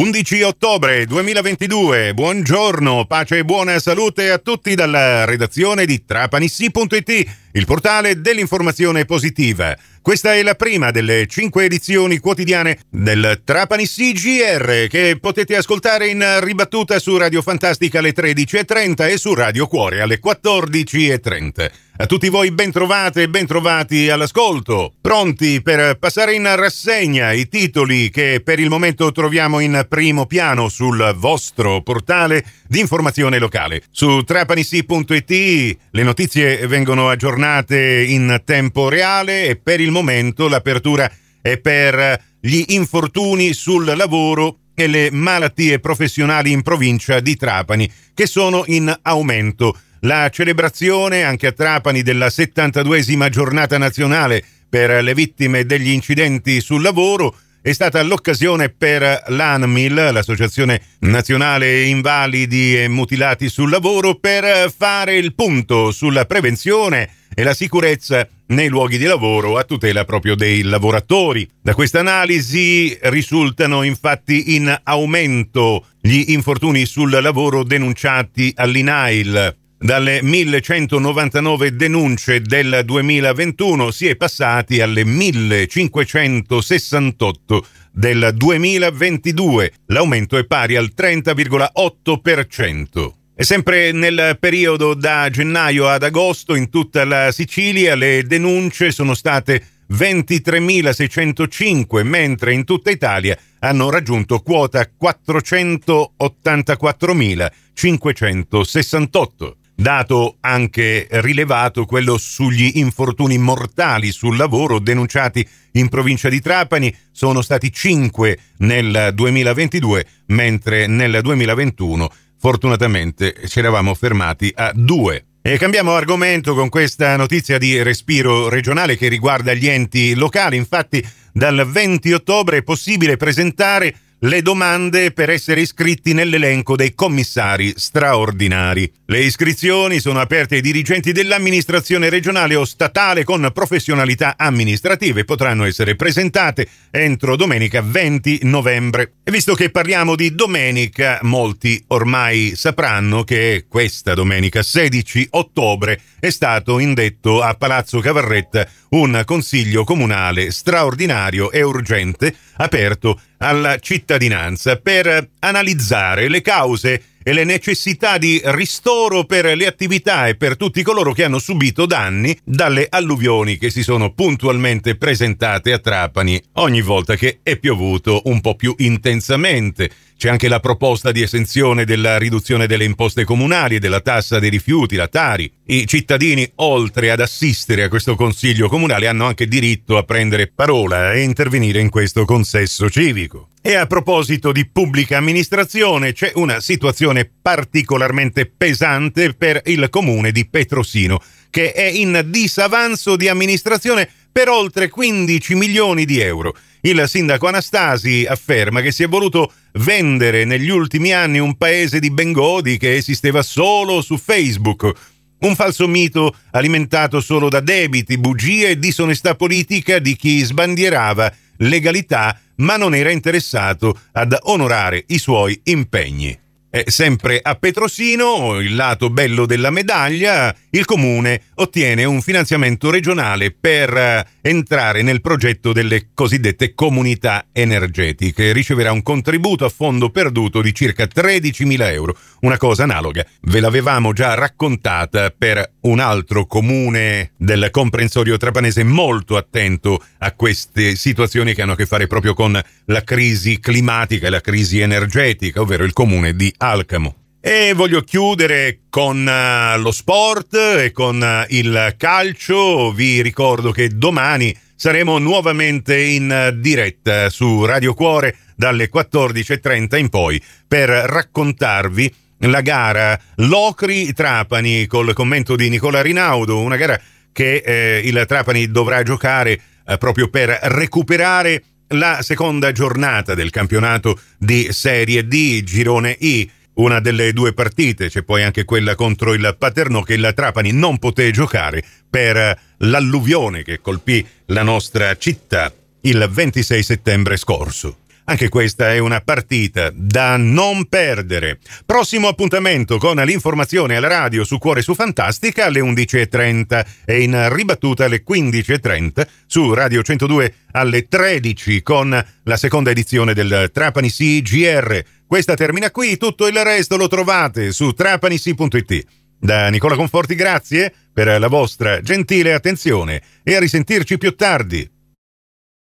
11 ottobre 2022, buongiorno, pace e buona salute a tutti dalla redazione di trapanissi.it, il portale dell'informazione positiva. Questa è la prima delle cinque edizioni quotidiane del Trapani CGR che potete ascoltare in ribattuta su Radio Fantastica alle 13.30 e su Radio Cuore alle 14.30. A tutti voi bentrovate e bentrovati all'ascolto, pronti per passare in rassegna i titoli che per il momento troviamo in primo piano sul vostro portale di informazione locale. Su trapanissi.it le notizie vengono aggiornate in tempo reale e per il momento l'apertura è per gli infortuni sul lavoro e le malattie professionali in provincia di Trapani, che sono in aumento. La celebrazione anche a Trapani della 72esima giornata nazionale per le vittime degli incidenti sul lavoro è stata l'occasione per l'ANMIL, l'Associazione Nazionale Invalidi e Mutilati sul Lavoro, per fare il punto sulla prevenzione e la sicurezza nei luoghi di lavoro a tutela proprio dei lavoratori. Da questa analisi risultano infatti in aumento gli infortuni sul lavoro denunciati all'INAIL. Dalle 1199 denunce del 2021 si è passati alle 1568 del 2022. L'aumento è pari al 30,8%. E sempre nel periodo da gennaio ad agosto in tutta la Sicilia le denunce sono state 23.605, mentre in tutta Italia hanno raggiunto quota 484.568. Dato anche rilevato quello sugli infortuni mortali sul lavoro denunciati in provincia di Trapani, sono stati 5 nel 2022, mentre nel 2021 fortunatamente ci eravamo fermati a 2. E cambiamo argomento con questa notizia di respiro regionale che riguarda gli enti locali. Infatti dal 20 ottobre è possibile presentare le domande per essere iscritti nell'elenco dei commissari straordinari. Le iscrizioni sono aperte ai dirigenti dell'amministrazione regionale o statale con professionalità amministrative e potranno essere presentate entro domenica 20 novembre. E visto che parliamo di domenica, molti ormai sapranno che questa domenica 16 ottobre è stato indetto a Palazzo Cavarretta un consiglio comunale straordinario e urgente aperto alla cittadinanza per analizzare le cause e le necessità di ristoro per le attività e per tutti coloro che hanno subito danni dalle alluvioni che si sono puntualmente presentate a Trapani ogni volta che è piovuto un po' più intensamente. C'è anche la proposta di esenzione della riduzione delle imposte comunali e della tassa dei rifiuti, la Tari. I cittadini, oltre ad assistere a questo consiglio comunale, hanno anche diritto a prendere parola e intervenire in questo consesso civico. E a proposito di pubblica amministrazione, c'è una situazione particolarmente pesante per il comune di Petrosino, che è in disavanzo di amministrazione per oltre 15 milioni di euro. Il sindaco Anastasi afferma che si è voluto vendere negli ultimi anni un paese di Bengodi che esisteva solo su Facebook. Un falso mito alimentato solo da debiti, bugie e disonestà politica di chi sbandierava legalità ma non era interessato ad onorare i suoi impegni. E sempre a Petrosino, il lato bello della medaglia, il comune ottiene un finanziamento regionale per eh, entrare nel progetto delle cosiddette comunità energetiche. Riceverà un contributo a fondo perduto di circa 13.000 euro. Una cosa analoga ve l'avevamo già raccontata per un altro comune del comprensorio trapanese molto attento a queste situazioni che hanno a che fare proprio con la crisi climatica e la crisi energetica, ovvero il comune di Alcamo. E voglio chiudere con uh, lo sport e con uh, il calcio. Vi ricordo che domani saremo nuovamente in uh, diretta su Radio Cuore dalle 14.30 in poi per raccontarvi la gara Locri-Trapani col commento di Nicola Rinaudo, una gara che eh, il Trapani dovrà giocare eh, proprio per recuperare la seconda giornata del campionato di Serie D, Girone I. Una delle due partite, c'è poi anche quella contro il Paternò che il Trapani non poté giocare per l'alluvione che colpì la nostra città il 26 settembre scorso. Anche questa è una partita da non perdere. Prossimo appuntamento con l'informazione alla radio su Cuore su Fantastica alle 11.30 e in ribattuta alle 15.30 su Radio 102 alle 13 con la seconda edizione del Trapani CGR. Questa termina qui, tutto il resto lo trovate su trapanisi.it. Da Nicola Conforti grazie per la vostra gentile attenzione e a risentirci più tardi.